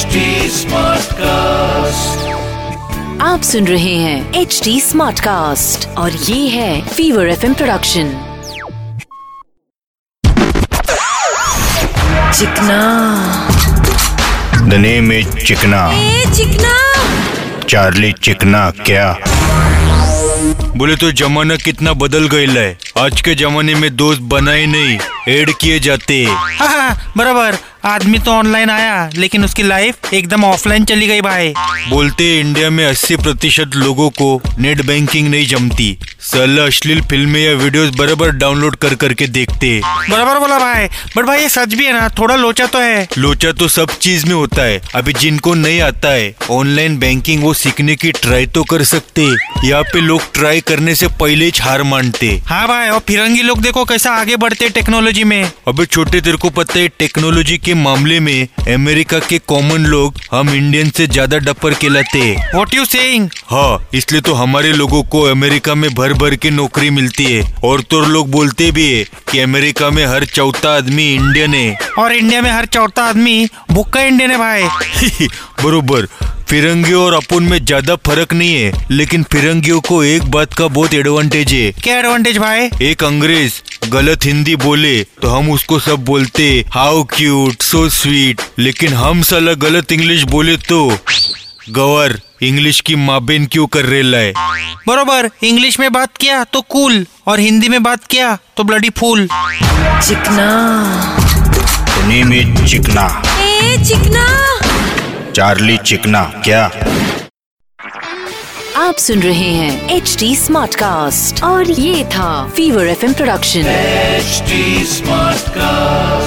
HD Smartcast. आप सुन रहे हैं एच डी स्मार्ट कास्ट और ये है फीवर एफ़ प्रोडक्शन चिकना। द नेम इज़ चिकना। ए चिकना। चार्ली चिकना क्या? बोले तो जमाना कितना बदल गया है। आज के जमाने में दोस्त बनाए नहीं एड किए जाते। हाँ हाँ बराबर। आदमी तो ऑनलाइन आया, लेकिन उसकी लाइफ एकदम ऑफलाइन चली गई भाई। बोलते इंडिया में 80 प्रतिशत लोगो को नेट बैंकिंग नहीं जमती। साला अश्लील फ़िल्में या वीडियोस बराबर डाउनलोड कर करके देखते। बराबर बोला भाई। बट भाई ये सच भी है ना थोड़ा लोचा तो है। लोचा तो सब चीज़ में होता है। अभी जिनको नहीं आता है ऑनलाइन बैंकिंग वो सीखने की ट्राई तो कर सकते। यहाँ पे लोग ट्राई करने से पहले ही हार मानते। हाँ भाई और फिरंगी लोग देखो कैसा आगे बढ़ते टेक्नोलॉजी में। अभी छोटे तेरे को पता है टेक्नोलॉजी के मामले में अमेरिका के कॉमन लोग हम इंडियन से ज़्यादा डपर कहलाते वॉट यू सेइंग हाँ इसलिए तो हमारे लोगों को अमेरिका में भर भर के नौकरी मिलती है। और तो लोग बोलते भी है कि अमेरिका में हर चौथा आदमी इंडियन है। और इंडिया में हर चौथा आदमी भुक्का इंडियन है भाई। बरोबर। फिरंगियों और अपन में ज़्यादा फ़र्क नहीं है लेकिन फिरंगियों को एक बात का बहुत एडवांटेज है। क्या एडवांटेज भाई? एक अंग्रेज़ गलत हिंदी बोले तो हम उसको सब बोलते हाउ क्यूट सो स्वीट लेकिन हम साला गलत इंग्लिश बोले तो गवर। इंग्लिश की माँ माबेन क्यों कर रेला है बरोबर इंग्लिश में बात किया तो कूल और हिंदी में बात किया तो ब्लडी फूल चिकना। नेम इज़ चिकना। ए चिकना। चार्ली चिकना क्या? आप सुन रहे हैं एच डी स्मार्ट कास्ट और ये था fever F production H smart Smartcast.